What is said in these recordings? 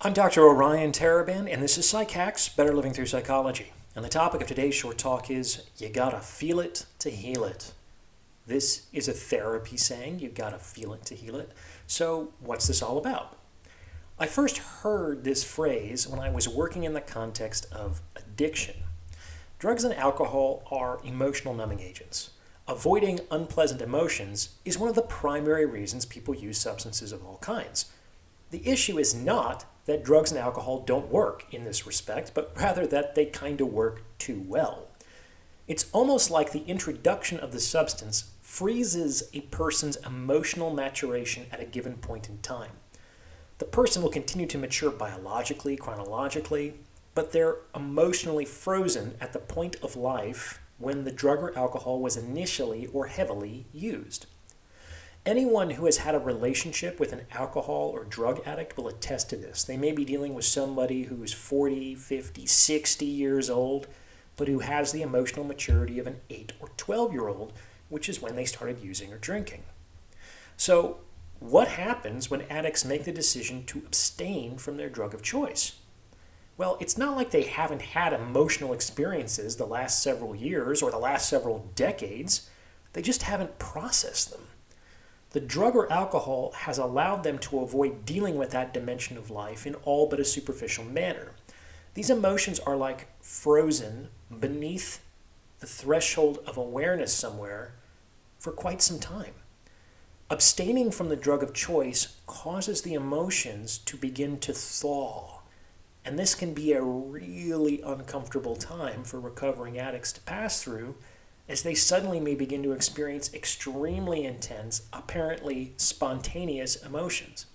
I'm Dr. Orion Taraban, and this is PsycHacks Better Living Through Psychology. And the topic of today's short talk is You Gotta Feel It to Heal It. This is a therapy saying, You gotta feel it to heal it. So, what's this all about? I first heard this phrase when I was working in the context of addiction. Drugs and alcohol are emotional numbing agents. Avoiding unpleasant emotions is one of the primary reasons people use substances of all kinds. The issue is not that drugs and alcohol don't work in this respect, but rather that they kind of work too well. It's almost like the introduction of the substance freezes a person's emotional maturation at a given point in time. The person will continue to mature biologically, chronologically, but they're emotionally frozen at the point of life when the drug or alcohol was initially or heavily used. Anyone who has had a relationship with an alcohol or drug addict will attest to this. They may be dealing with somebody who's 40, 50, 60 years old, but who has the emotional maturity of an 8 or 12 year old, which is when they started using or drinking. So, what happens when addicts make the decision to abstain from their drug of choice? Well, it's not like they haven't had emotional experiences the last several years or the last several decades. They just haven't processed them. The drug or alcohol has allowed them to avoid dealing with that dimension of life in all but a superficial manner. These emotions are like frozen beneath the threshold of awareness somewhere for quite some time. Abstaining from the drug of choice causes the emotions to begin to thaw. And this can be a really uncomfortable time for recovering addicts to pass through as they suddenly may begin to experience extremely intense, apparently spontaneous emotions.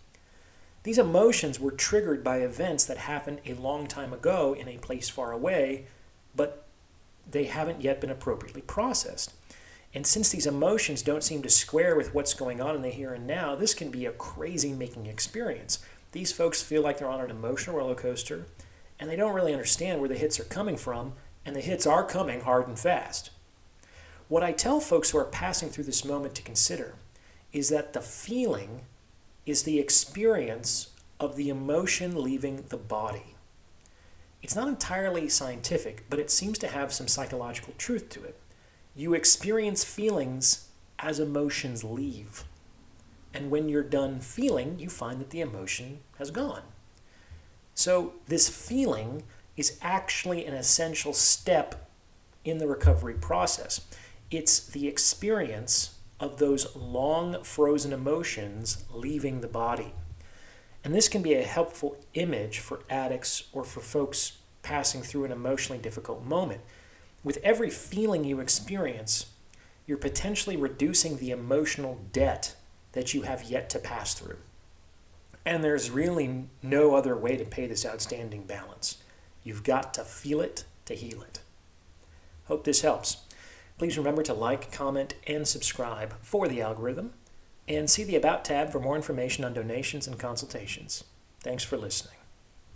These emotions were triggered by events that happened a long time ago in a place far away, but they haven't yet been appropriately processed. And since these emotions don't seem to square with what's going on in the here and now, this can be a crazy making experience. These folks feel like they're on an emotional roller coaster, and they don't really understand where the hits are coming from, and the hits are coming hard and fast. What I tell folks who are passing through this moment to consider is that the feeling is the experience of the emotion leaving the body. It's not entirely scientific, but it seems to have some psychological truth to it. You experience feelings as emotions leave. And when you're done feeling, you find that the emotion has gone. So, this feeling is actually an essential step in the recovery process. It's the experience of those long frozen emotions leaving the body. And this can be a helpful image for addicts or for folks passing through an emotionally difficult moment. With every feeling you experience, you're potentially reducing the emotional debt that you have yet to pass through. And there's really no other way to pay this outstanding balance. You've got to feel it to heal it. Hope this helps. Please remember to like, comment, and subscribe for the algorithm, and see the About tab for more information on donations and consultations. Thanks for listening.